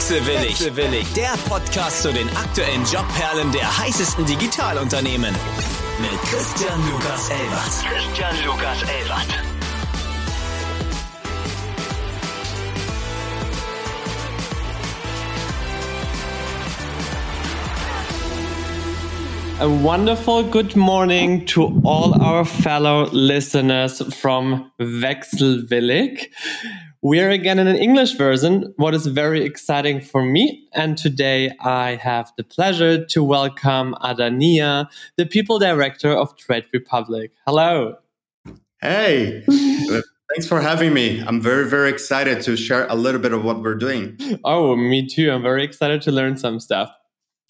Wechselwillig. Wechselwillig. Der Podcast zu den aktuellen Jobperlen der heißesten Digitalunternehmen. Mit Christian Lukas Elbert. Christian Lukas Elbert. A wonderful good morning to all our fellow listeners from Wechselwillig. We are again in an English version, what is very exciting for me. And today I have the pleasure to welcome Adanya, the people director of Trade Republic. Hello. Hey, thanks for having me. I'm very, very excited to share a little bit of what we're doing. Oh, me too. I'm very excited to learn some stuff.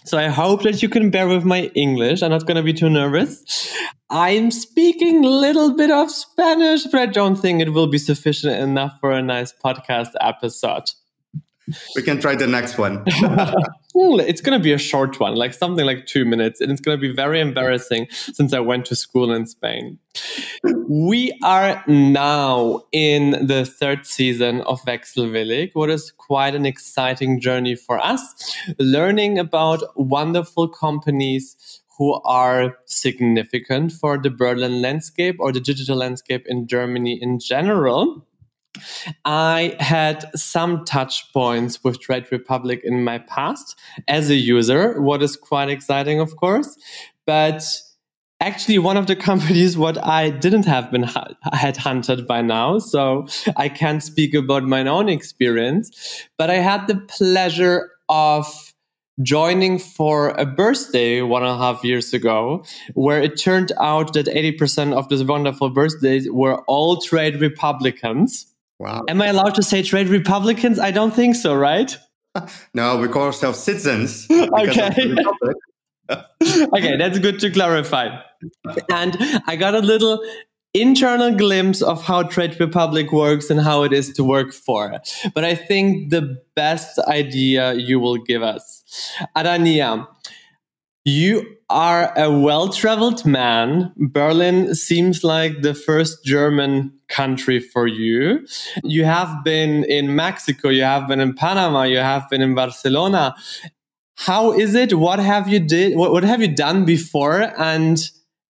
So I hope that you can bear with my English. I'm not going to be too nervous. I'm speaking a little bit of Spanish, but I don't think it will be sufficient enough for a nice podcast episode. We can try the next one. it's going to be a short one, like something like two minutes. And it's going to be very embarrassing since I went to school in Spain. We are now in the third season of Wechselwillig, what is quite an exciting journey for us, learning about wonderful companies who are significant for the Berlin landscape or the digital landscape in Germany in general. I had some touch points with Trade Republic in my past as a user, what is quite exciting, of course. But actually, one of the companies what I didn't have been had hunted by now, so I can't speak about my own experience. But I had the pleasure of joining for a birthday one and a half years ago, where it turned out that 80% of these wonderful birthdays were all trade Republicans. Wow. Am I allowed to say trade Republicans? I don't think so, right? no, we call ourselves citizens. okay. okay, that's good to clarify. And I got a little internal glimpse of how Trade Republic works and how it is to work for. But I think the best idea you will give us. Adanya, you are a well traveled man. Berlin seems like the first German country for you. You have been in Mexico, you have been in Panama, you have been in Barcelona. How is it? What have you did? What, what have you done before? And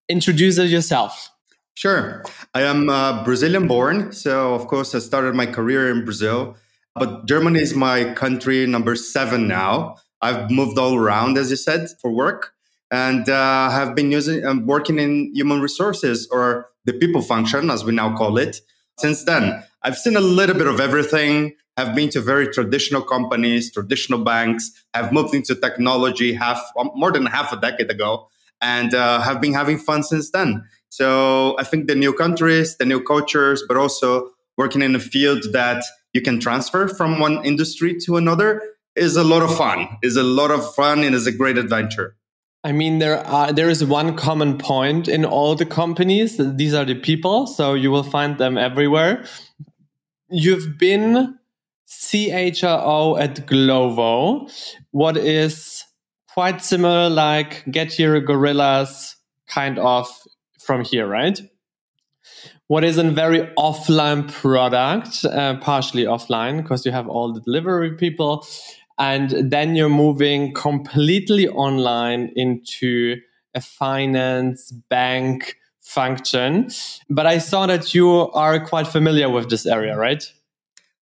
introduce yourself. Sure. I am uh, Brazilian born. So, of course, I started my career in Brazil. But Germany is my country number seven now. I've moved all around, as you said, for work, and uh, have been using um, working in human resources or the people function, as we now call it. Since then, I've seen a little bit of everything. Have been to very traditional companies, traditional banks. Have moved into technology half um, more than half a decade ago, and uh, have been having fun since then. So I think the new countries, the new cultures, but also working in a field that you can transfer from one industry to another is a lot of fun. Is a lot of fun and is a great adventure. I mean, there are there is one common point in all the companies. These are the people, so you will find them everywhere. You've been CHRO at Glovo, what is quite similar, like Getir Gorillas, kind of from here, right? what is a very offline product, uh, partially offline, because you have all the delivery people and then you're moving completely online into a finance bank function. But I saw that you are quite familiar with this area, right?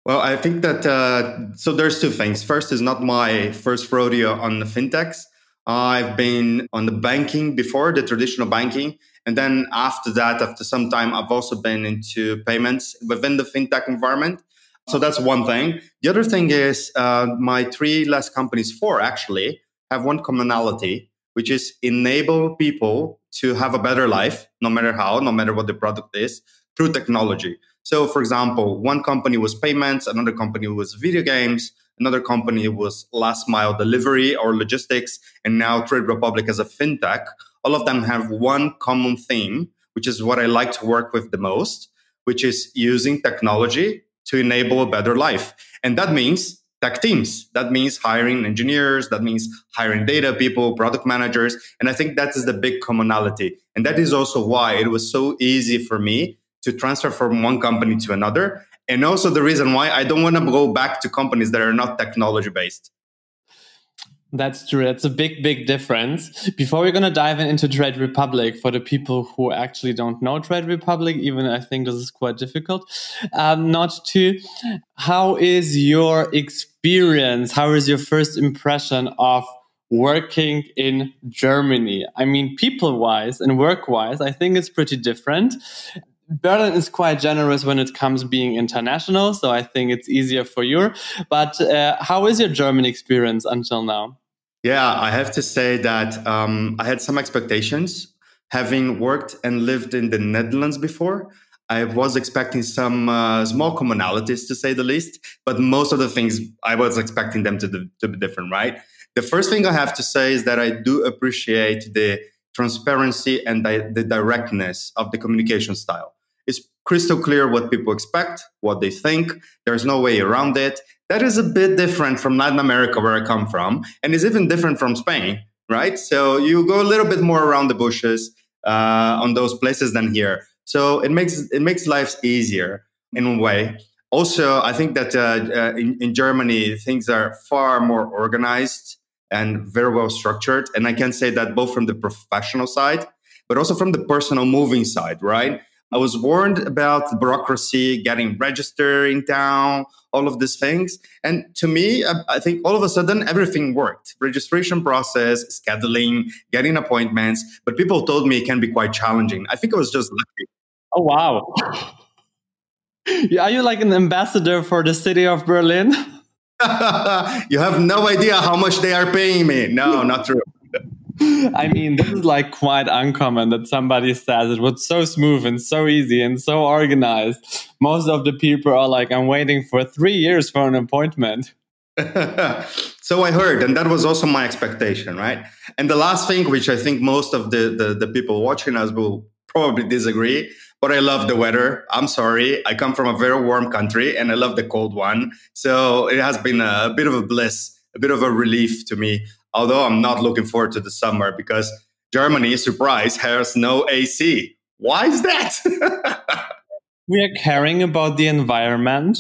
Well, I think that uh, so there's two things. First is not my first rodeo on the fintechs. I've been on the banking before, the traditional banking. And then after that, after some time, I've also been into payments within the fintech environment. So that's one thing. The other thing is uh, my three last companies, four actually, have one commonality, which is enable people to have a better life, no matter how, no matter what the product is, through technology. So, for example, one company was payments, another company was video games, another company was last mile delivery or logistics, and now Trade Republic as a fintech. All of them have one common theme, which is what I like to work with the most, which is using technology to enable a better life. And that means tech teams. That means hiring engineers. That means hiring data people, product managers. And I think that is the big commonality. And that is also why it was so easy for me to transfer from one company to another And also the reason why I don't want to go back to companies that are not technology based. That's true. That's a big, big difference. Before we're going to dive in into Trade Republic, for the people who actually don't know Trade Republic, even I think this is quite difficult um, not to. How is your experience? How is your first impression of working in Germany? I mean, people wise and work wise, I think it's pretty different. Berlin is quite generous when it comes being international, so I think it's easier for you. But uh, how is your German experience until now? Yeah, I have to say that um, I had some expectations. Having worked and lived in the Netherlands before, I was expecting some uh, small commonalities, to say the least. But most of the things I was expecting them to, to be different, right? The first thing I have to say is that I do appreciate the transparency and the, the directness of the communication style. Crystal clear what people expect, what they think. There's no way around it. That is a bit different from Latin America, where I come from, and is even different from Spain, right? So you go a little bit more around the bushes uh, on those places than here. So it makes it makes life easier in a way. Also, I think that uh, uh, in, in Germany things are far more organized and very well structured, and I can say that both from the professional side, but also from the personal moving side, right? I was warned about bureaucracy, getting registered in town, all of these things. And to me, I think all of a sudden everything worked. Registration process, scheduling, getting appointments. But people told me it can be quite challenging. I think I was just lucky. Oh, wow. Are you like an ambassador for the city of Berlin? you have no idea how much they are paying me. No, not true. I mean, this is like quite uncommon that somebody says it was so smooth and so easy and so organized. Most of the people are like, I'm waiting for three years for an appointment. so I heard, and that was also my expectation, right? And the last thing, which I think most of the, the, the people watching us will probably disagree, but I love the weather. I'm sorry. I come from a very warm country and I love the cold one. So it has been a, a bit of a bliss, a bit of a relief to me although I'm not looking forward to the summer because Germany, surprise, has no AC. Why is that? we are caring about the environment.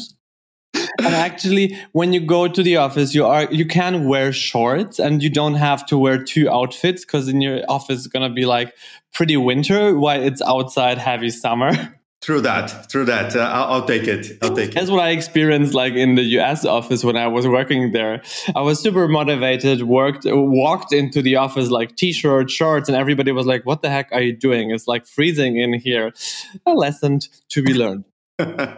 and actually, when you go to the office, you are you can wear shorts and you don't have to wear two outfits because in your office it's gonna be like pretty winter while it's outside heavy summer. Through that, through that, uh, I'll, I'll, take it. I'll take it. That's what I experienced, like in the US office when I was working there. I was super motivated. Worked, walked into the office like t-shirt, shorts, and everybody was like, "What the heck are you doing? It's like freezing in here." A lesson to be learned.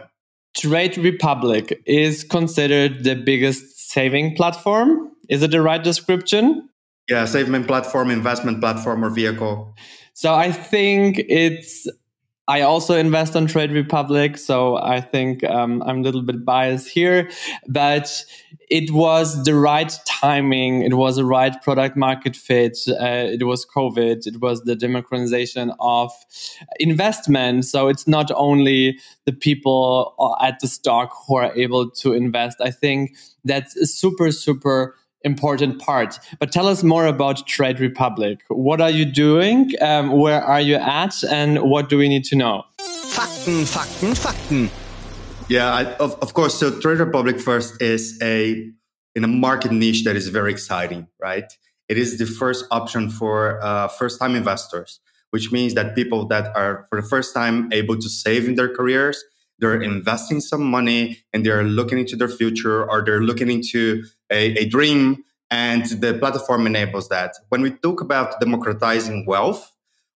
Trade Republic is considered the biggest saving platform. Is it the right description? Yeah, saving platform, investment platform, or vehicle. So I think it's I also invest on Trade Republic, so I think um, I'm a little bit biased here, but it was the right timing. It was the right product market fit. Uh, it was COVID. It was the democratization of investment. So it's not only the people at the stock who are able to invest. I think that's super, super important part. But tell us more about Trade Republic. What are you doing? Um, where are you at? And what do we need to know? Fakten, Fakten, Fakten. Yeah, I, of, of course. So Trade Republic first is a in a market niche that is very exciting, right? It is the first option for uh, first-time investors, which means that people that are for the first time able to save in their careers, they're investing some money and they're looking into their future or they're looking into a, a dream and the platform enables that. When we talk about democratizing wealth,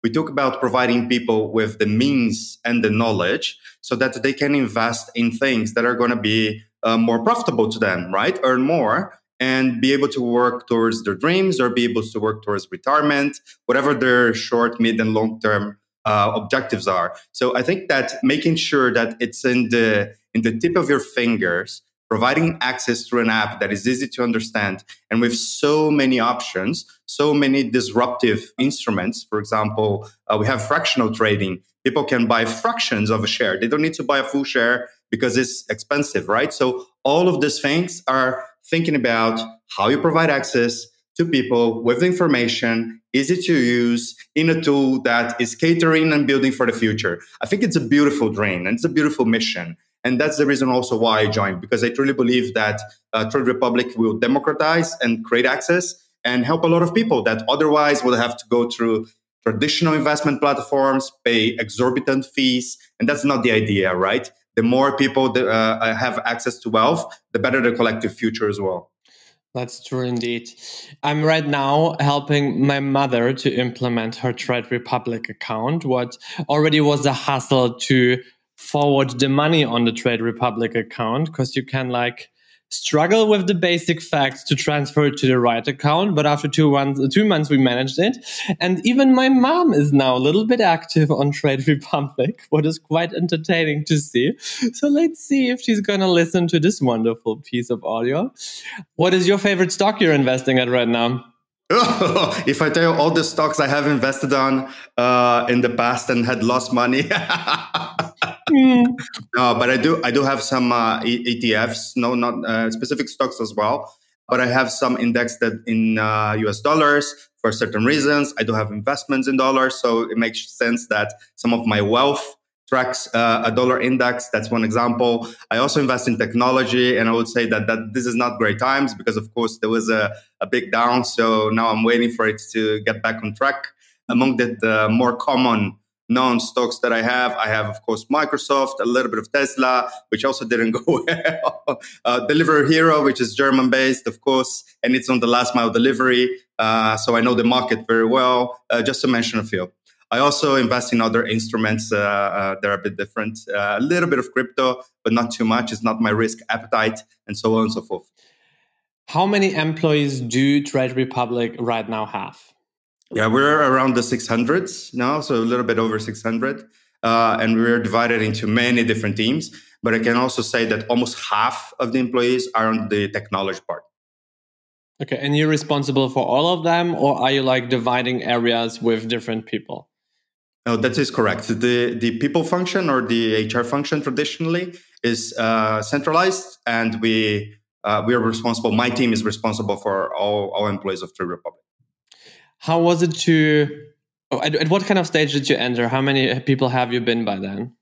we talk about providing people with the means and the knowledge so that they can invest in things that are going to be uh, more profitable to them, right? Earn more and be able to work towards their dreams or be able to work towards retirement, whatever their short, mid, and long term uh, objectives are. So I think that making sure that it's in the in the tip of your fingers providing access through an app that is easy to understand and with so many options, so many disruptive instruments. For example, uh, we have fractional trading. People can buy fractions of a share. They don't need to buy a full share because it's expensive, right? So all of these things are thinking about how you provide access to people with information, easy to use, in a tool that is catering and building for the future. I think it's a beautiful dream and it's a beautiful mission. And that's the reason also why I joined, because I truly believe that uh, Trade Republic will democratize and create access and help a lot of people that otherwise would have to go through traditional investment platforms, pay exorbitant fees. And that's not the idea, right? The more people that, uh, have access to wealth, the better the collective future as well. That's true indeed. I'm right now helping my mother to implement her Trade Republic account, what already was a hassle to forward the money on the Trade Republic account because you can like struggle with the basic facts to transfer it to the right account. But after two months, two months, we managed it. And even my mom is now a little bit active on Trade Republic, what is quite entertaining to see. So let's see if she's going to listen to this wonderful piece of audio. What is your favorite stock you're investing at right now? if I tell you all the stocks I have invested on uh, in the past and had lost money, no, but I do. I do have some uh, ETFs, no, not uh, specific stocks as well. But I have some indexed that in US uh, dollars for certain reasons. I do have investments in dollars, so it makes sense that some of my wealth tracks uh, a dollar index. That's one example. I also invest in technology, and I would say that that this is not great times because, of course, there was a, a big down. So now I'm waiting for it to get back on track. Among the, the more common known stocks that I have, I have, of course, Microsoft, a little bit of Tesla, which also didn't go well. uh, Delivery Hero, which is German based, of course, and it's on the last mile delivery. Uh, so I know the market very well. Uh, just to mention a few. I also invest in other instruments uh, uh, that are a bit different. Uh, a little bit of crypto, but not too much. It's not my risk appetite, and so on and so forth. How many employees do Trade Republic right now have? Yeah, we're around the 600s now, so a little bit over 600. Uh, and we're divided into many different teams. But I can also say that almost half of the employees are on the technology part. Okay, and you're responsible for all of them, or are you like dividing areas with different people? No, that is correct. The the people function or the HR function traditionally is uh, centralized, and we uh, we are responsible. My team is responsible for all all employees of Trade Republic. How was it to? Oh, at, at, what kind of stage did you enter? How many people have you been by then?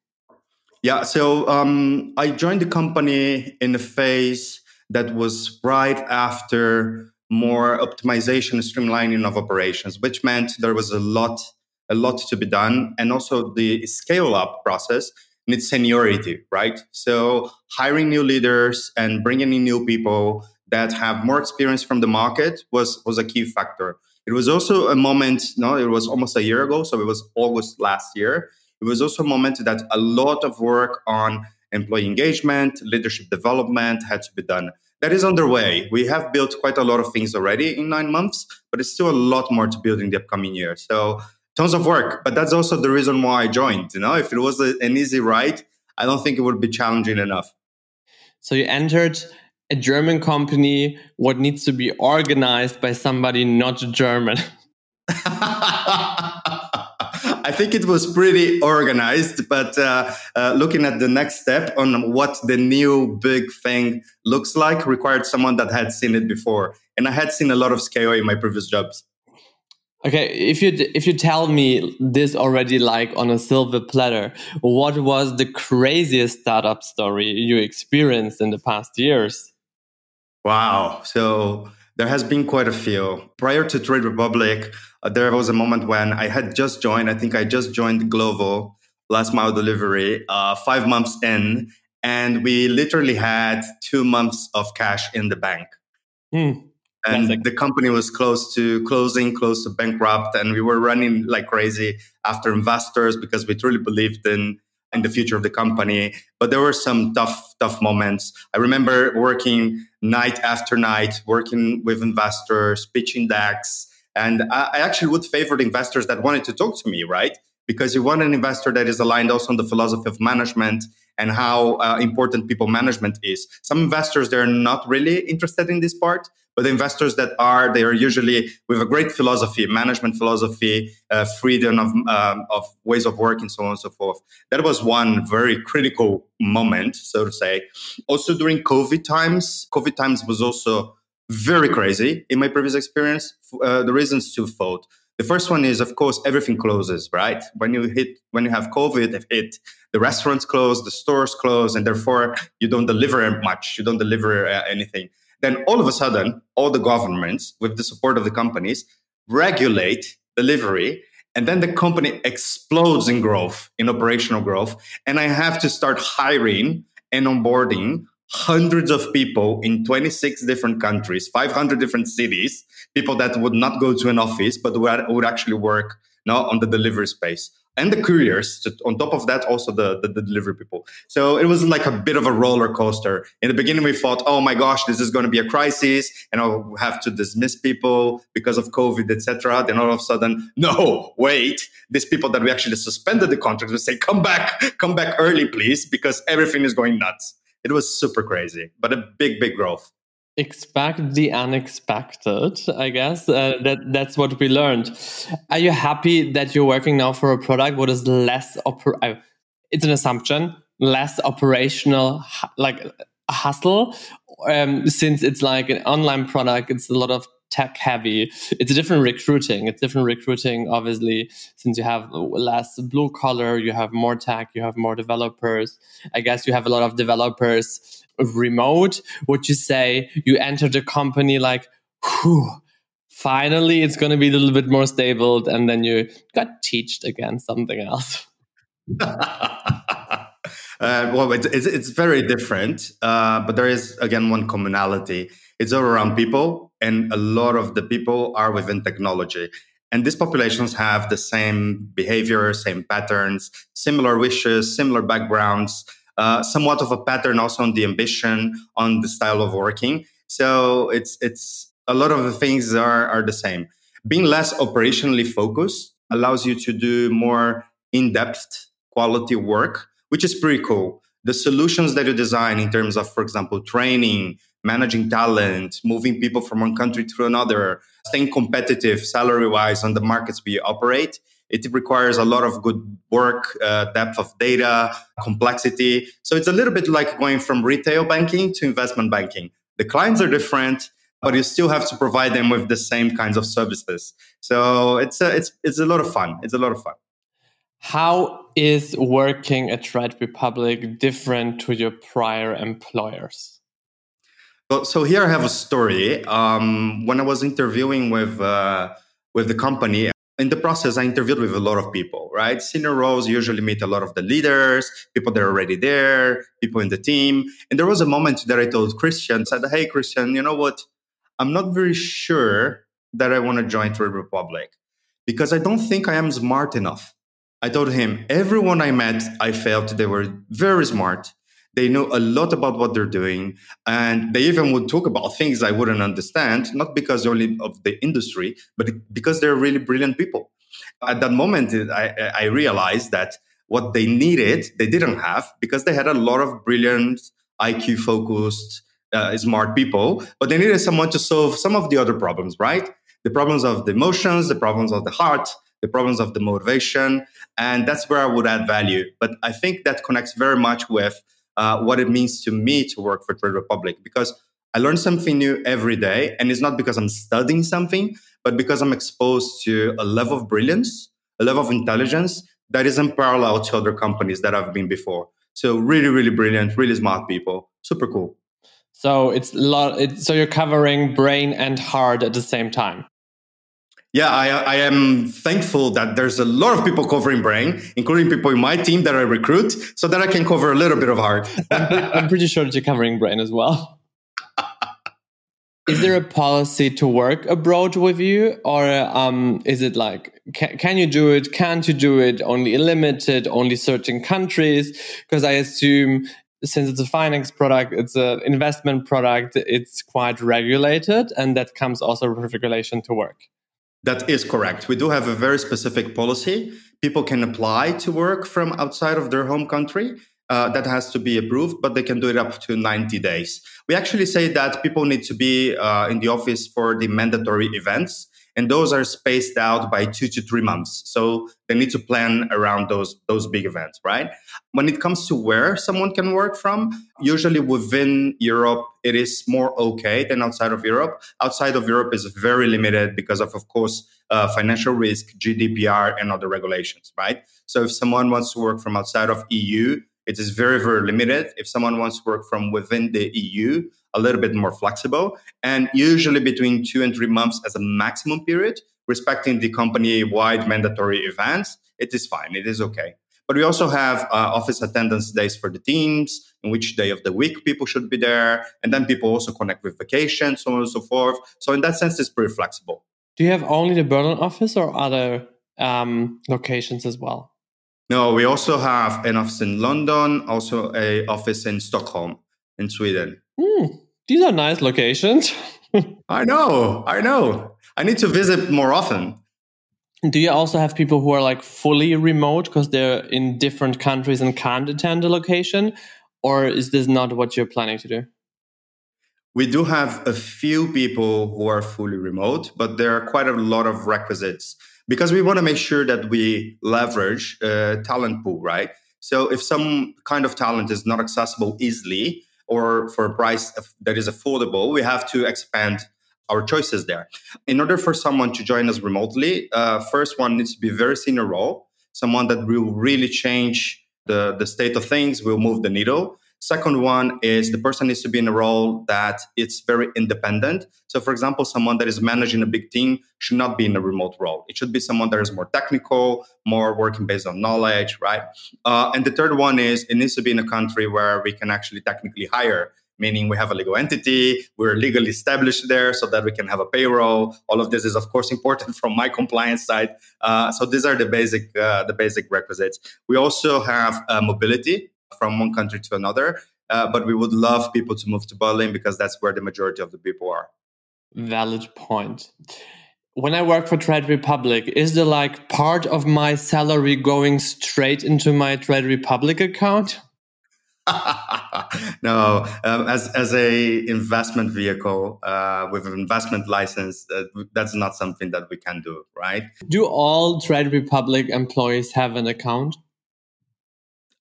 Yeah, so um, I joined the company in a phase that was right after more optimization, and streamlining of operations, which meant there was a lot a lot to be done. And also the scale up process needs seniority, right? So hiring new leaders and bringing in new people that have more experience from the market was, was a key factor. It was also a moment, no, it was almost a year ago. So it was August last year. It was also a moment that a lot of work on employee engagement, leadership development had to be done. That is underway. We have built quite a lot of things already in nine months, but it's still a lot more to build in the upcoming year. So tons of work but that's also the reason why i joined you know if it was a, an easy ride i don't think it would be challenging enough so you entered a german company what needs to be organized by somebody not german I think it was pretty organized, but uh, uh, looking at the next step on what the new big thing looks like required someone that had seen it before. And I had seen a lot of scale in my previous jobs. Okay, if you if you tell me this already like on a silver platter, what was the craziest startup story you experienced in the past years? Wow, so there has been quite a few. Prior to Trade Republic, uh, there was a moment when I had just joined. I think I just joined Glovo, last mile delivery, uh, five months in, and we literally had two months of cash in the bank. Hmm and Classic. the company was close to closing, close to bankrupt, and we were running like crazy after investors because we truly believed in in the future of the company. But there were some tough, tough moments. I remember working night after night, working with investors, pitching decks, and I, I actually would favor the investors that wanted to talk to me, right? Because you want an investor that is aligned also on the philosophy of management and how uh, important people management is. Some investors they're not really interested in this part, but the investors that are, they are usually with a great philosophy, management philosophy, uh, freedom of, um, of ways of working, so on and so forth. That was one very critical moment, so to say. Also during COVID times, COVID times was also very crazy in my previous experience. Uh, the reasons twofold. The first one is, of course, everything closes, right? When you hit, when you have COVID hit, the restaurants close, the stores close, and therefore you don't deliver much. You don't deliver uh, anything. Then all of a sudden, all the governments, with the support of the companies, regulate delivery. And then the company explodes in growth, in operational growth. And I have to start hiring and onboarding hundreds of people in 26 different countries, 500 different cities, people that would not go to an office, but would, would actually work now on the delivery space and the couriers. So on top of that, also the, the, the, delivery people. So it was like a bit of a roller coaster. In the beginning, we thought, oh my gosh, this is going to be a crisis, and I'll have to dismiss people because of COVID, etc. Then all of a sudden, no, wait, these people that we actually suspended the contracts will say, come back, come back early, please, because everything is going nuts. It was super crazy, but a big, big growth. Expect the unexpected i guess. Uh, that that's what we learned. Are you happy that you're working now for a product what is less oper- uh, it's an assumption less operational like hustle? Um, since it's like an online product it's a lot of tech heavy it's a different recruiting. It's different recruiting obviously since you have less blue collar you have more tech you have more developers. I guess you have a lot of developers remote. Would you say you enter the company like whew, finally it's going to be a little bit more stable and then you got teached again something else? Uh, well it's, it's, very different uh, but there is again one commonality. It's all around people and a lot of the people are within technology and these populations have the same behavior same patterns similar wishes similar backgrounds uh, somewhat of a pattern also on the ambition, on the style of working. So it's it's a lot of the things are are the same. Being less operationally focused allows you to do more in-depth quality work, which is pretty cool. The solutions that you design in terms of, for example, training, managing talent, moving people from one country to another, staying competitive salary wise on the markets we operate it requires a lot of good work, uh, depth of data, complexity. So it's a little bit like going from retail banking to investment banking. The clients are different, but you still have to provide them with the same kinds of services. So it's a, it's it's a lot of fun. It's a lot of fun. How is working at Trade Republic different to your prior employers? So here I have a story. Um, when I was interviewing with uh, with the company, in the process, I interviewed with a lot of people, right? Senior roles usually meet a lot of the leaders, people that are already there, people in the team. And there was a moment that I told Christian, said, Hey, Christian, you know what? I'm not very sure that I want to join Trade Republic because I don't think I am smart enough. I told him, everyone I met, I felt they were very smart. They know a lot about what they're doing. And they even would talk about things I wouldn't understand, not because only of the industry, but because they're really brilliant people. At that moment, I, I realized that what they needed, they didn't have because they had a lot of brilliant, IQ focused, uh, smart people, but they needed someone to solve some of the other problems, right? The problems of the emotions, the problems of the heart, the problems of the motivation. And that's where I would add value. But I think that connects very much with uh, what it means to me to work for Trade Republic because I learn something new every day. And it's not because I'm studying something, but because I'm exposed to a level of brilliance, a level of intelligence that isn't parallel to other companies that I've been before. So really, really brilliant, really smart people. Super cool. So it's lot. It, so you're covering brain and heart at the same time yeah, I, I, am thankful that there's a lot of people covering brain, including people in my team that I recruit, so that I can cover a little bit of heart. I'm pretty sure that you're covering brain as well. is there a policy to work abroad with you, or um, is it like can, can you do it? Can't you do it? Only limited, only certain countries? Because I assume since it's a finance product, it's an investment product, it's quite regulated, and that comes also with regulation to work. That is correct. We do have a very specific policy. People can apply to work from outside of their home country. Uh, that has to be approved, but they can do it up to 90 days. We actually say that people need to be uh, in the office for the mandatory events. And those are spaced out by two to three months. So they need to plan around those, those big events, right? When it comes to where someone can work from, usually within Europe, it is more okay than outside of Europe. Outside of Europe is very limited because of, of course, uh, financial risk, GDPR, and other regulations, right? So if someone wants to work from outside of EU, it is very, very limited. If someone wants to work from within the EU, a little bit more flexible, and usually between two and three months as a maximum period, respecting the company wide mandatory events, it is fine. It is okay. But we also have uh, office attendance days for the teams, in which day of the week people should be there. And then people also connect with vacation, so on and so forth. So, in that sense, it's pretty flexible. Do you have only the Berlin office or other um, locations as well? No, we also have an office in London, also a office in Stockholm, in Sweden. Mm, these are nice locations. I know, I know. I need to visit more often. Do you also have people who are like fully remote because they're in different countries and can't attend a location? Or is this not what you're planning to do? We do have a few people who are fully remote, but there are quite a lot of requisites because we want to make sure that we leverage a talent pool, right? So if some kind of talent is not accessible easily or for a price that is affordable, we have to expand our choices there. In order for someone to join us remotely, uh, first one needs to be very senior role, someone that will really change the, the state of things, will move the needle. Second one is the person needs to be in a role that it's very independent. So, for example, someone that is managing a big team should not be in a remote role. It should be someone that is more technical, more working based on knowledge, right? Uh, and the third one is it needs to be in a country where we can actually technically hire meaning we have a legal entity, we're legally established there so that we can have a payroll. All of this is, of course, important from my compliance side. Uh, so these are the basic uh, the basic requisites. We also have uh, mobility from one country to another. Uh, but we would love people to move to Berlin because that's where the majority of the people are. Valid point. When I work for Trade Republic, is there like part of my salary going straight into my Trade Republic account? no, um, as as a investment vehicle uh, with an investment license, uh, that's not something that we can do, right? Do all Trade Republic employees have an account?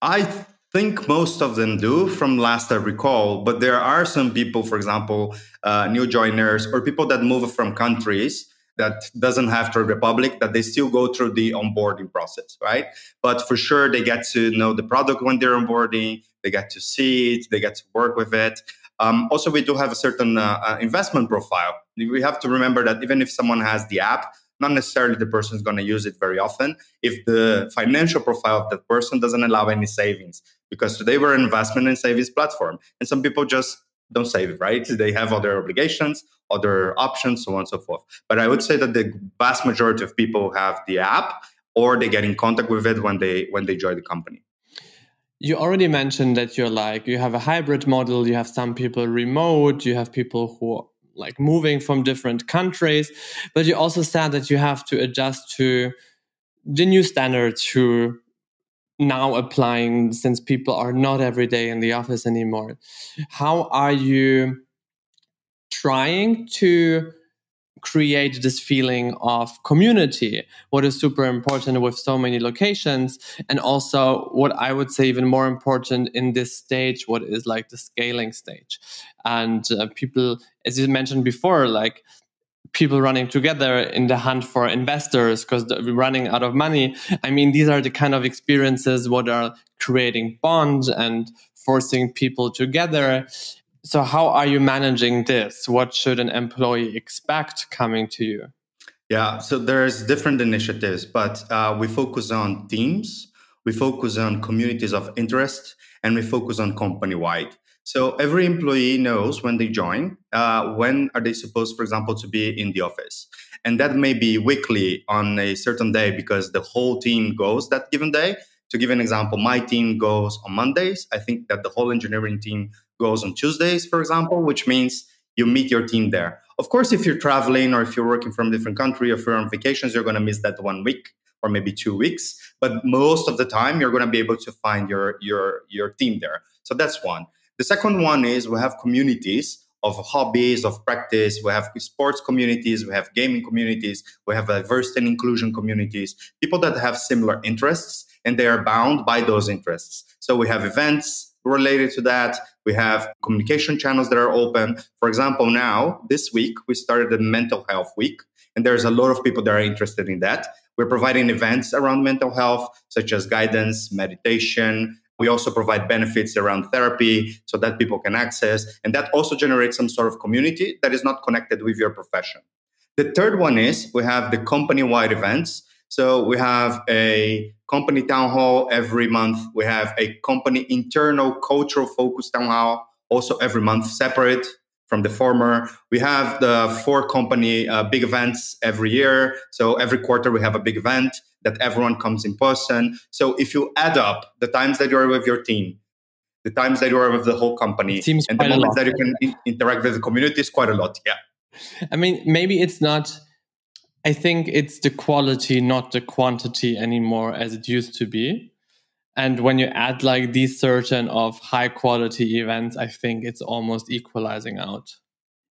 I think most of them do from last I recall, but there are some people, for example, uh, new joiners or people that move from countries that doesn't have Trade Republic that they still go through the onboarding process, right? But for sure, they get to know the product when they're onboarding, they get to see it, they get to work with it. Um, also, we do have a certain uh, uh investment profile. We have to remember that even if someone has the app, not necessarily the person is going to use it very often. If the financial profile of that person doesn't allow any savings because today we're an investment and savings platform and some people just don't save right? They have other obligations other options so on and so forth. But i would say that the vast majority of people have the app or they get in contact with it when they when they join the company. You already mentioned that you're like you have a hybrid model. You have some people remote you have people who like moving from different countries but you also said that you have to adjust to the new standards who now applying since people are not every day in the office anymore. How are you trying to create this feeling of community, what is super important with so many locations. And also, what I would say, even more important in this stage, what is like the scaling stage. And uh, people, as you mentioned before, like people running together in the hunt for investors because we're running out of money. I mean, these are the kind of experiences what are creating bonds and forcing people together. So, how are you managing this? What should an employee expect coming to you? Yeah, so there's different initiatives, but uh, we focus on teams, we focus on communities of interest, and we focus on company wide. So every employee knows when they join, uh, when are they supposed, for example, to be in the office. And that may be weekly on a certain day because the whole team goes that given day. To give an example, my team goes on Mondays. I think that the whole engineering team goes on Tuesdays, for example, which means you meet your team there. Of course, if you're traveling or if you're working from a different country or if you're on vacations, you're going to miss that one week or maybe two weeks. But most of the time, you're going to be able to find your your your team there. So that's one. The second one is we have communities of hobbies, of practice. We have sports communities, we have gaming communities, we have diversity and inclusion communities, people that have similar interests and they are bound by those interests. So we have events related to that. We have communication channels that are open. For example, now, this week, we started the mental health week, and there's a lot of people that are interested in that. We're providing events around mental health, such as guidance, meditation, we also provide benefits around therapy so that people can access. And that also generates some sort of community that is not connected with your profession. The third one is we have the company wide events. So we have a company town hall every month. We have a company internal cultural focus town hall also every month, separate from the former. We have the four company uh, big events every year. So every quarter we have a big event that everyone comes in person. So if you add up the times that you are with your team, the times that you are with the whole company, and the moments that you can in- interact with the community is quite a lot. Yeah. I mean, maybe it's not. I think it's the quality, not the quantity anymore as it used to be. And when you add like these certain of high quality events, I think it's almost equalizing out.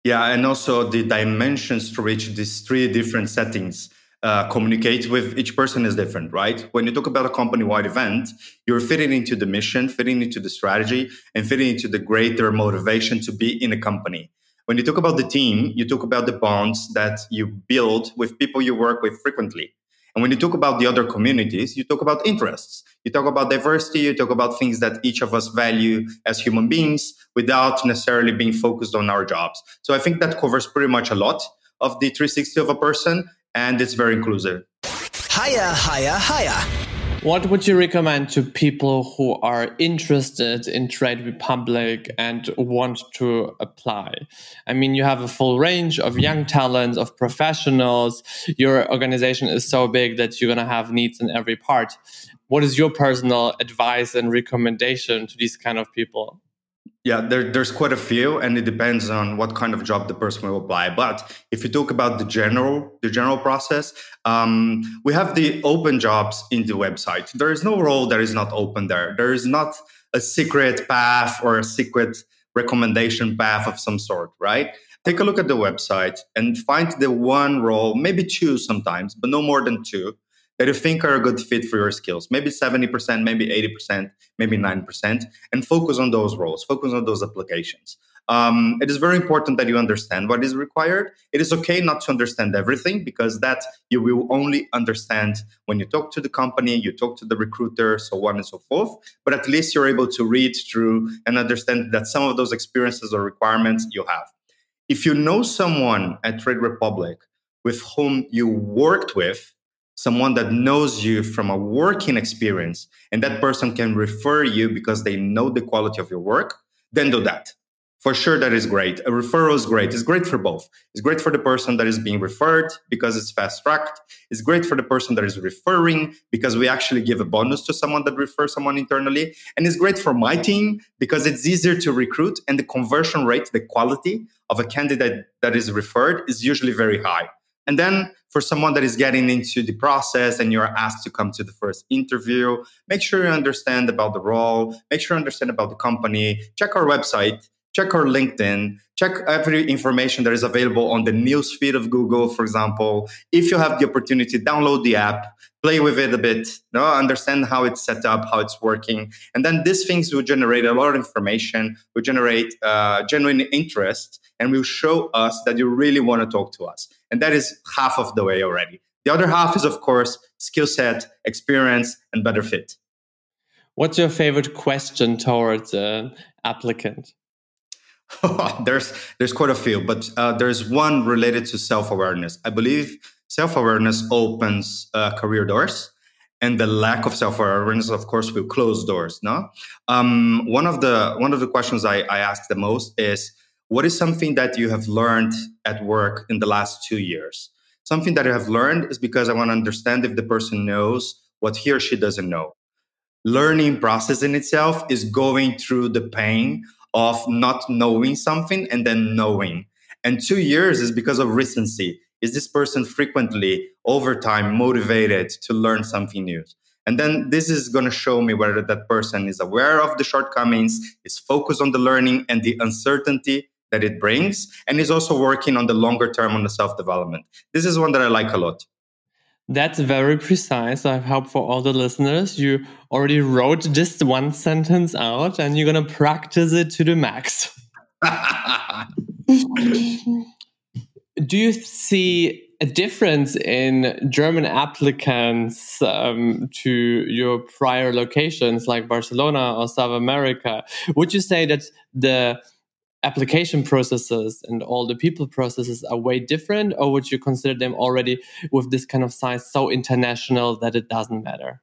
Yeah, and also the dimensions to reach these three different settings uh, communicate with each person is different, right? When you talk about a company wide event, you're fitting into the mission, fitting into the strategy, and fitting into the greater motivation to be in a company. When you talk about the team, you talk about the bonds that you build with people you work with frequently. And when you talk about the other communities, you talk about interests. You talk about diversity, you talk about things that each of us value as human beings without necessarily being focused on our jobs. So I think that covers pretty much a lot of the 360 of a person and it's very inclusive. Higher, higher, higher. What would you recommend to people who are interested in Trade Republic and want to apply? I mean, you have a full range of young talents, of professionals. Your organization is so big that you're going to have needs in every part. What is your personal advice and recommendation to these kind of people? Yeah, there, there's quite a few, and it depends on what kind of job the person will apply. But if you talk about the general, the general process, um, we have the open jobs in the website. There is no role that is not open there. There is not a secret path or a secret recommendation path of some sort, right? Take a look at the website and find the one role, maybe two sometimes, but no more than two that you think are a good fit for your skills. Maybe 70%, maybe 80%, maybe 9%, and focus on those roles, focus on those applications. Um, it is very important that you understand what is required. It is okay not to understand everything because that you will only understand when you talk to the company, you talk to the recruiter, so on and so forth. But at least you're able to read through and understand that some of those experiences or requirements you have. If you know someone at Trade Republic with whom you worked with someone that knows you from a working experience and that person can refer you because they know the quality of your work, then do that. For sure, that is great. A referral is great. It's great for both. It's great for the person that is being referred because it's fast tracked. It's great for the person that is referring because we actually give a bonus to someone that refers someone internally. And it's great for my team because it's easier to recruit and the conversion rate, the quality of a candidate that is referred is usually very high. And then for someone that is getting into the process and you're asked to come to the first interview, make sure you understand about the role, make sure you understand about the company, check our website, check our LinkedIn, check every information that is available on the news feed of Google, for example. If you have the opportunity, download the app, play with it a bit, you know, understand how it's set up, how it's working. And then these things will generate a lot of information, will generate uh, genuine interest, and will show us that you really want to talk to us. And that is half of the way already. The other half is, of course, skill set, experience, and better fit. What's your favorite question towards an applicant? there's there's quite a few, but uh, there's one related to self awareness. I believe self awareness opens uh, career doors, and the lack of self awareness, of course, will close doors. No, um, one of the one of the questions I, I ask the most is what is something that you have learned at work in the last two years? Something that I have learned is because I want to understand if the person knows what he or she doesn't know. Learning process in itself is going through the pain of not knowing something and then knowing. And two years is because of recency. Is this person frequently, over time, motivated to learn something new? And then this is going to show me whether that person is aware of the shortcomings, is focused on the learning and the uncertainty that it brings. And is also working on the longer term on the self development. This is one that I like a lot. That's very precise. I hope for all the listeners, you already wrote this one sentence out and you're going to practice it to the max. Do you see a difference in German applicants um, to your prior locations like Barcelona or South America? Would you say that the application processes and all the people processes are way different, or would you consider them already with this kind of size so international that it doesn't matter?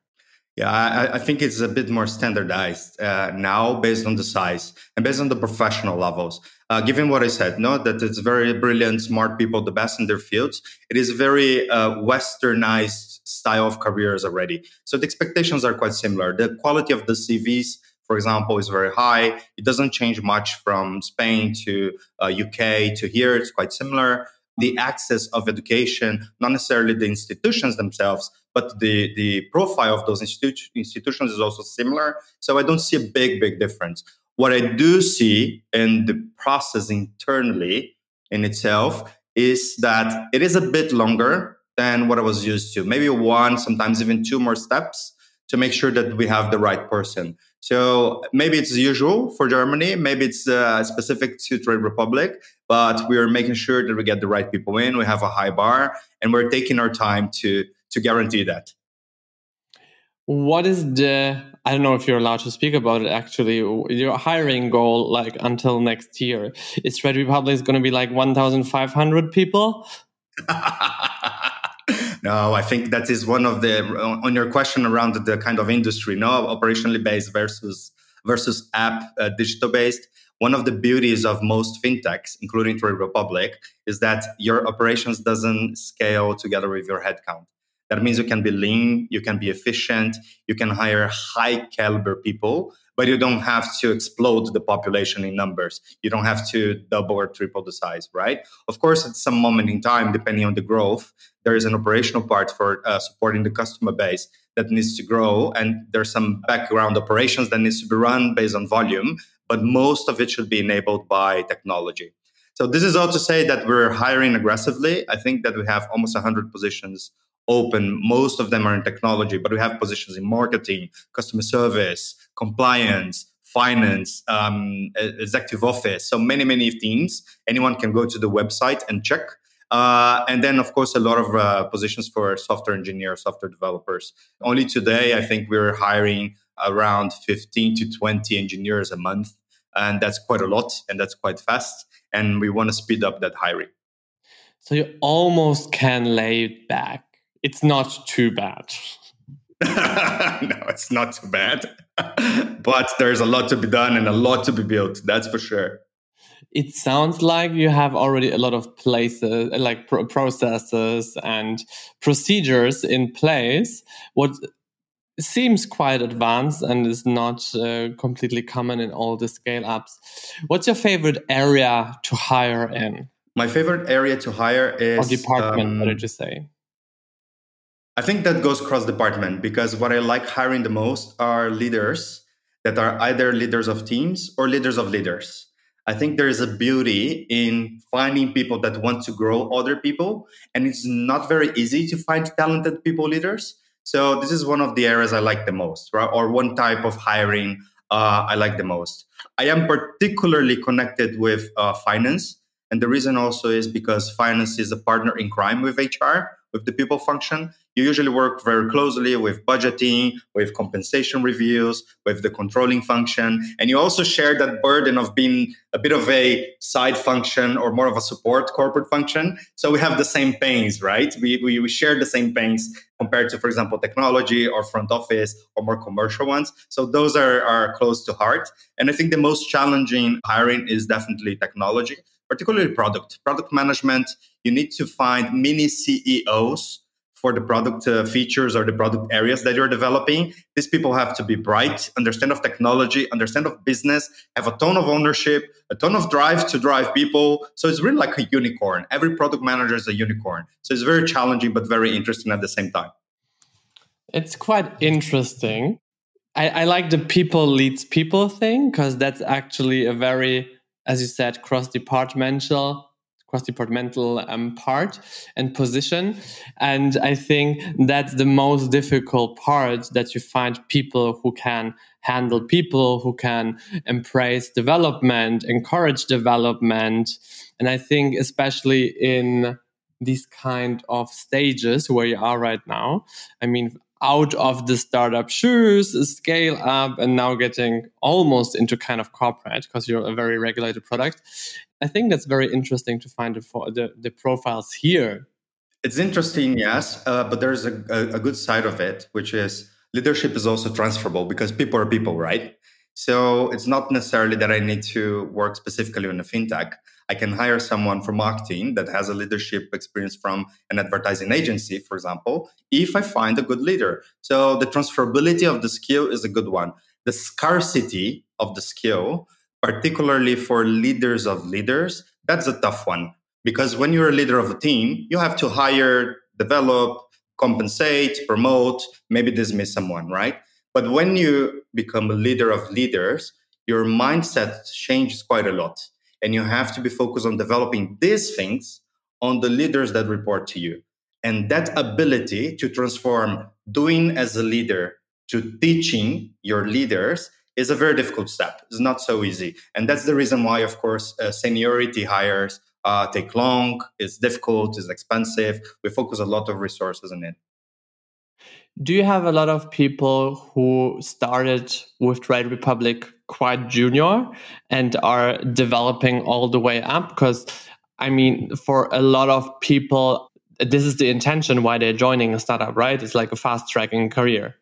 Yeah, I, I, think it's a bit more standardized uh, now based on the size and based on the professional levels. Uh, given what I said, no, that it's very brilliant, smart people, the best in their fields. It is very uh, westernized style of careers already. So the expectations are quite similar. The quality of the CVs, for example, is very high. It doesn't change much from Spain to UK uh, to here. It's quite similar the access of education, not necessarily the institutions themselves, but the, the profile of those institu- institutions is also similar. So I don't see a big, big difference. What I do see in the process internally in itself is that it is a bit longer than what I was used to. Maybe one, sometimes even two more steps to make sure that we have the right person. So maybe it's usual for Germany, maybe it's uh, specific to Trade Republic, but we are making sure that we get the right people in. We have a high bar, and we're taking our time to to guarantee that. What is the? I don't know if you're allowed to speak about it. Actually, your hiring goal, like until next year, is Trade Republic is going to be like 1,500 people. No, I think that is one of the on your question around the kind of industry, no, operationally based versus versus app uh, digital based. One of the beauties of most fintechs, including Trade Republic, is that your operations doesn't scale together with your headcount. That means you can be lean, you can be efficient, you can hire high caliber people, but you don't have to explode the population in numbers. You don't have to double or triple the size, right? Of course, at some moment in time, depending on the growth, there is an operational part for uh, supporting the customer base that needs to grow, and there's some background operations that needs to be run based on volume, but most of it should be enabled by technology. So this is all to say that we're hiring aggressively. I think that we have almost 100 positions open. Most of them are in technology, but we have positions in marketing, customer service, compliance, finance, um, executive office. So many, many teams. Anyone can go to the website and check. Uh, and then, of course, a lot of uh, positions for software engineers, software developers. Only today, I think we're hiring around 15 to 20 engineers a month. And that's quite a lot and that's quite fast. And we want to speed up that hiring. So you almost can lay it back it's not too bad. no, it's not too bad. but there's a lot to be done and a lot to be built. That's for sure. It sounds like you have already a lot of places, like pro- processes and procedures in place. What seems quite advanced and is not uh, completely common in all the scale ups. What's your favorite area to hire in? My favorite area to hire is. Or department, um, what did you say? I think that goes cross department because what I like hiring the most are leaders that are either leaders of teams or leaders of leaders. I think there is a beauty in finding people that want to grow other people, and it's not very easy to find talented people leaders. So this is one of the areas I like the most, right? Or one type of hiring uh, I like the most. I am particularly connected with uh, finance, and the reason also is because finance is a partner in crime with HR, with the people function you usually work very closely with budgeting, with compensation reviews, with the controlling function. And you also share that burden of being a bit of a side function or more of a support corporate function. So we have the same pains, right? We, we, we share the same pains compared to, for example, technology or front office or more commercial ones. So those are, are close to heart. And I think the most challenging hiring is definitely technology, particularly product. Product management, you need to find mini CEOs for the product uh, features or the product areas that you're developing. These people have to be bright, understand of technology, understand of business, have a ton of ownership, a ton of drive to drive people. So it's really like a unicorn. Every product manager is a unicorn. So it's very challenging, but very interesting at the same time. It's quite interesting. I, I like the people leads people thing because that's actually a very as you said, cross departmental cross-departmental um, part and position. And i think that's the most difficult part that you find people who can handle people who can embrace development encourage development. And i think especially in these kind of stages where you are right now i mean out of the startup shoes, scale up, and now getting almost into kind of corporate because you're a very regulated product. I think that's very interesting to find the, the, the profiles here. It's interesting, yes, uh, but there's a, a, a good side of it, which is leadership is also transferable because people are people, right? So it's not necessarily that I need to work specifically on a fintech. I can hire someone from marketing that has a leadership experience from an advertising agency, for example, if I find a good leader. So the transferability of the skill is a good one. The scarcity of the skill, particularly for leaders of leaders, that's a tough one. Because when you're a leader of a team, you have to hire, develop, compensate, promote, maybe dismiss someone, right? But when you become a leader of leaders, your mindset changes quite a lot. And you have to be focused on developing these things on the leaders that report to you. And that ability to transform doing as a leader to teaching your leaders is a very difficult step. It's not so easy. And that's the reason why, of course, uh, seniority hires uh, take long, it's difficult, it's expensive. We focus a lot of resources on it do you have a lot of people who started with Trade Republic quite junior and are developing all the way up? Because, I mean, for a lot of people, this is the intention why they're joining a startup, right? It's like a fast tracking career.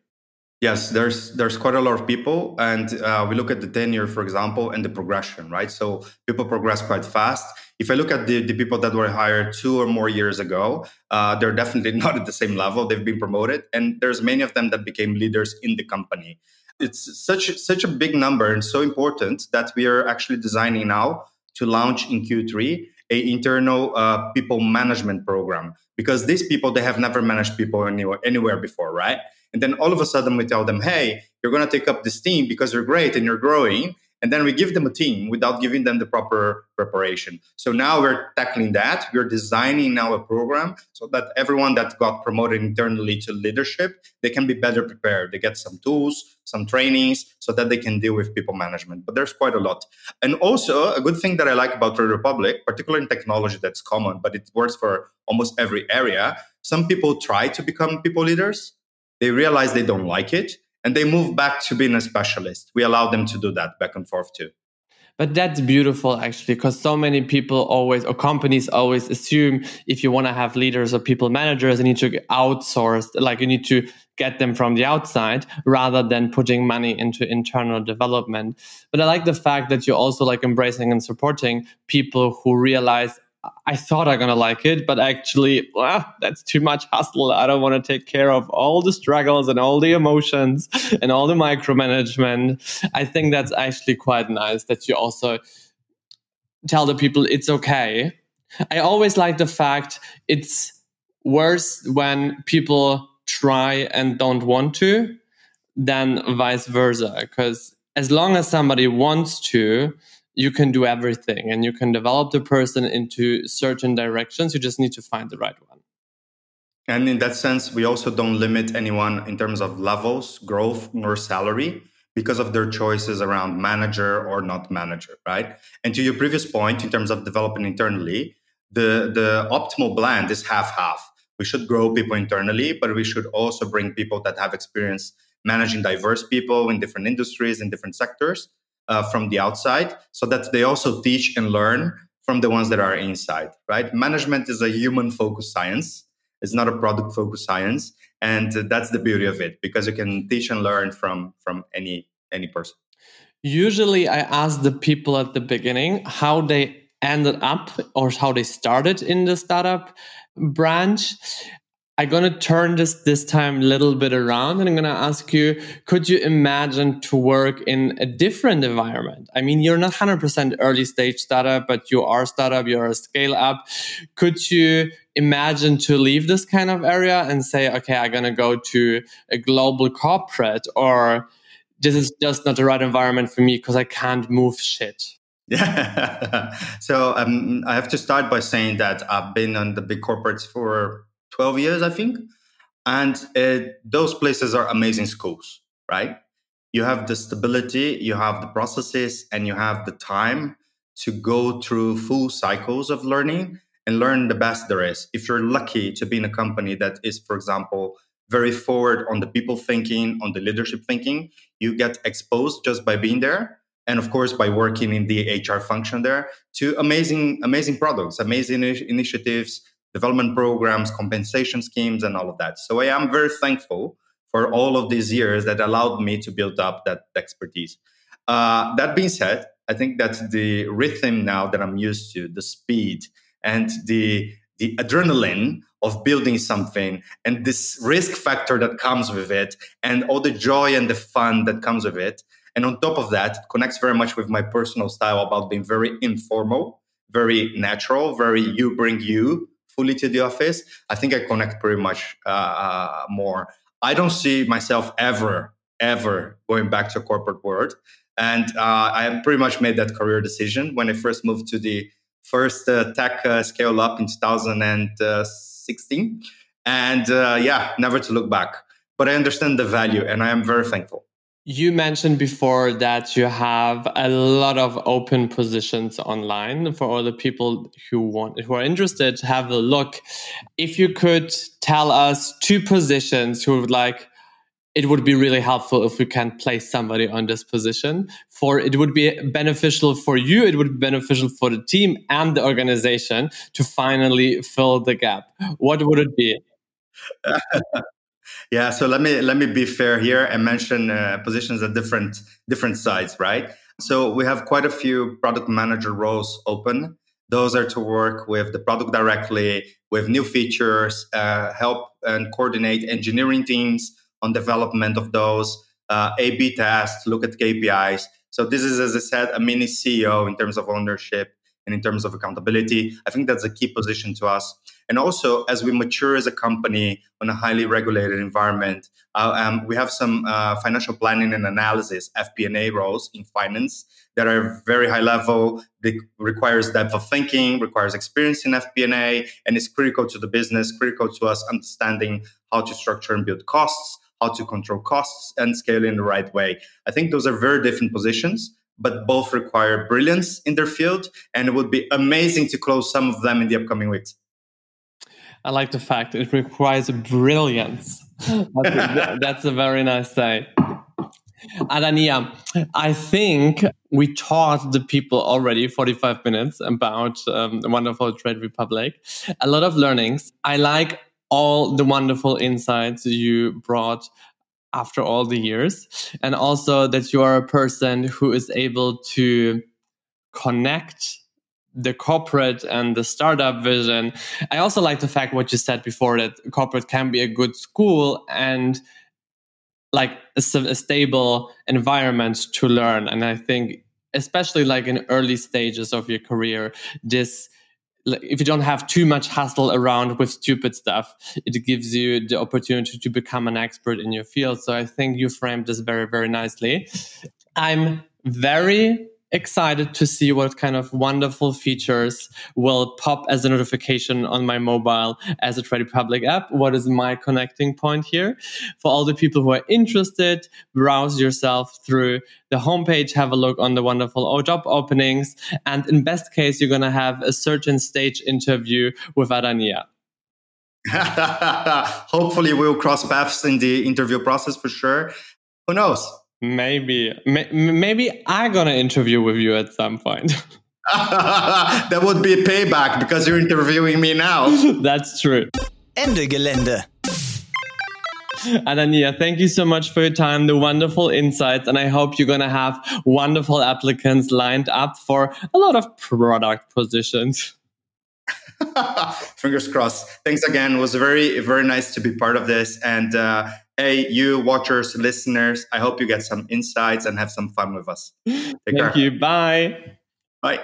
Yes, there's there's quite a lot of people, and uh, we look at the tenure, for example, and the progression, right? So people progress quite fast. If I look at the, the people that were hired two or more years ago, uh, they're definitely not at the same level. They've been promoted, and there's many of them that became leaders in the company. It's such such a big number and so important that we are actually designing now to launch in Q3 a internal uh, people management program because these people they have never managed people anywhere anywhere before, right? And then all of a sudden we tell them, hey, you're going to take up this team because you're great and you're growing. And then we give them a team without giving them the proper preparation. So now we're tackling that. We're designing now a program so that everyone that got promoted internally to leadership, they can be better prepared. They get some tools, some trainings so that they can deal with people management. But there's quite a lot. And also a good thing that I like about Trade Republic, particularly in technology that's common, but it works for almost every area. Some people try to become people leaders they realize they don't like it and they move back to being a specialist. We allow them to do that back and forth too. But that's beautiful actually, because so many people always, or companies always assume if you want to have leaders or people managers, you need to outsource, like you need to get them from the outside rather than putting money into internal development. But I like the fact that you're also like embracing and supporting people who realize I thought I'm gonna like it, but actually, that's too much hustle. I don't want to take care of all the struggles and all the emotions and all the micromanagement. I think that's actually quite nice that you also tell the people it's okay. I always like the fact it's worse when people try and don't want to than vice versa. Because as long as somebody wants to, you can do everything and you can develop the person into certain directions. You just need to find the right one. And in that sense, we also don't limit anyone in terms of levels, growth, nor salary because of their choices around manager or not manager, right? And to your previous point, in terms of developing internally, the, the optimal blend is half half. We should grow people internally, but we should also bring people that have experience managing diverse people in different industries, in different sectors, uh, from the outside so that they also teach and learn from the ones that are inside right? Management is a human focused science. It's not a product focused science and that's the beauty of it because you can teach and learn from from any any person. Usually i ask the people at the beginning how they ended up or how they started in the startup branch I'm going to turn this this time a little bit around and I'm going to ask you could you imagine to work in a different environment? I mean, you're not 100% early stage startup, but you are startup, you're a scale up. Could you imagine to leave this kind of area and say, okay, I'm going to go to a global corporate or this is just not the right environment for me because I can't move shit? Yeah. so um, I have to start by saying that I've been on the big corporates for 12 years, I think. And uh, those places are amazing schools, right? You have the stability, you have the processes, and you have the time to go through full cycles of learning and learn the best there is. If you're lucky to be in a company that is, for example, very forward on the people thinking, on the leadership thinking, you get exposed just by being there. And of course, by working in the HR function there to amazing, amazing products, amazing initiatives, development programs, compensation schemes, and all of that. So I am very thankful for all of these years that allowed me to build up that expertise. Uh, that being said, I think that the rhythm now that I'm used to, the speed and the the adrenaline of building something and this risk factor that comes with it and all the joy and the fun that comes with it and on top of that it connects very much with my personal style about being very informal very natural very you bring you fully to the office i think i connect pretty much uh, uh more i don't see myself ever ever going back to corporate world and uh, I pretty much made that career decision when I first moved to the first uh, tech uh, scale up in 2016. And uh, yeah, never to look back. But I understand the value and I am very thankful. You mentioned before that you have a lot of open positions online for all the people who want who are interested. To have a look. If you could tell us two positions who would like it would be really helpful if we can place somebody on this position. For it would be beneficial for you it would be beneficial for the team and the organization to finally fill the gap. What would it be yeah so let me let me be fair here and mention uh, positions at different different sides right so we have quite a few product manager roles open those are to work with the product directly with new features uh, help and coordinate engineering teams on development of those, uh, A/B tests, look at KPIs. So this is, as I said, a mini CEO in terms of ownership and in terms of accountability. I think that's a key position to us. And also, as we mature as a company on a highly regulated environment, uh, um, we have some uh, financial planning and analysis (FP&A) roles in finance that are very high level. It requires depth of thinking, requires experience in FP&A, and is critical to the business, critical to us understanding how to structure and build costs how to control costs and scale in the right way. I think those are very different positions, but both require brilliance in their field. And it would be amazing to close some of them in the upcoming weeks. I like the fact it requires brilliance. That's, a, that's a very nice say. Adanya, I think we taught the people already 45 minutes about um, the wonderful Trade Republic. A lot of learnings. I like all the wonderful insights you brought after all the years and also that you are a person who is able to connect the corporate and the startup vision. I also like the fact what you said before that corporate can be a good school and like a, a stable environment to learn. And i think especially like in early stages of your career this if you don't have too much hustle around with stupid stuff, it gives you the opportunity to become an expert in your field. So I think you framed this very, very nicely. I'm very excited to see what kind of wonderful features will pop as a notification on my mobile as a Trade Republic app. What is my connecting point here? For all the people who are interested, browse yourself through the homepage, have a look on the wonderful job openings, and in best case, you're going to have a certain stage interview with Adanya. Hopefully, we'll cross paths in the interview process for sure. Who knows? Maybe, maybe I'm gonna interview with you at some point. that would be a payback because you're interviewing me now. That's true. Ende Gelände. Adanya, thank you so much for your time, the wonderful insights, and I hope you're gonna have wonderful applicants lined up for a lot of product positions. Fingers crossed. Thanks again. It was very, very nice to be part of this. And uh, hey, you watchers, listeners, I hope you get some insights and have some fun with us. Take Thank care. you. Bye. Bye.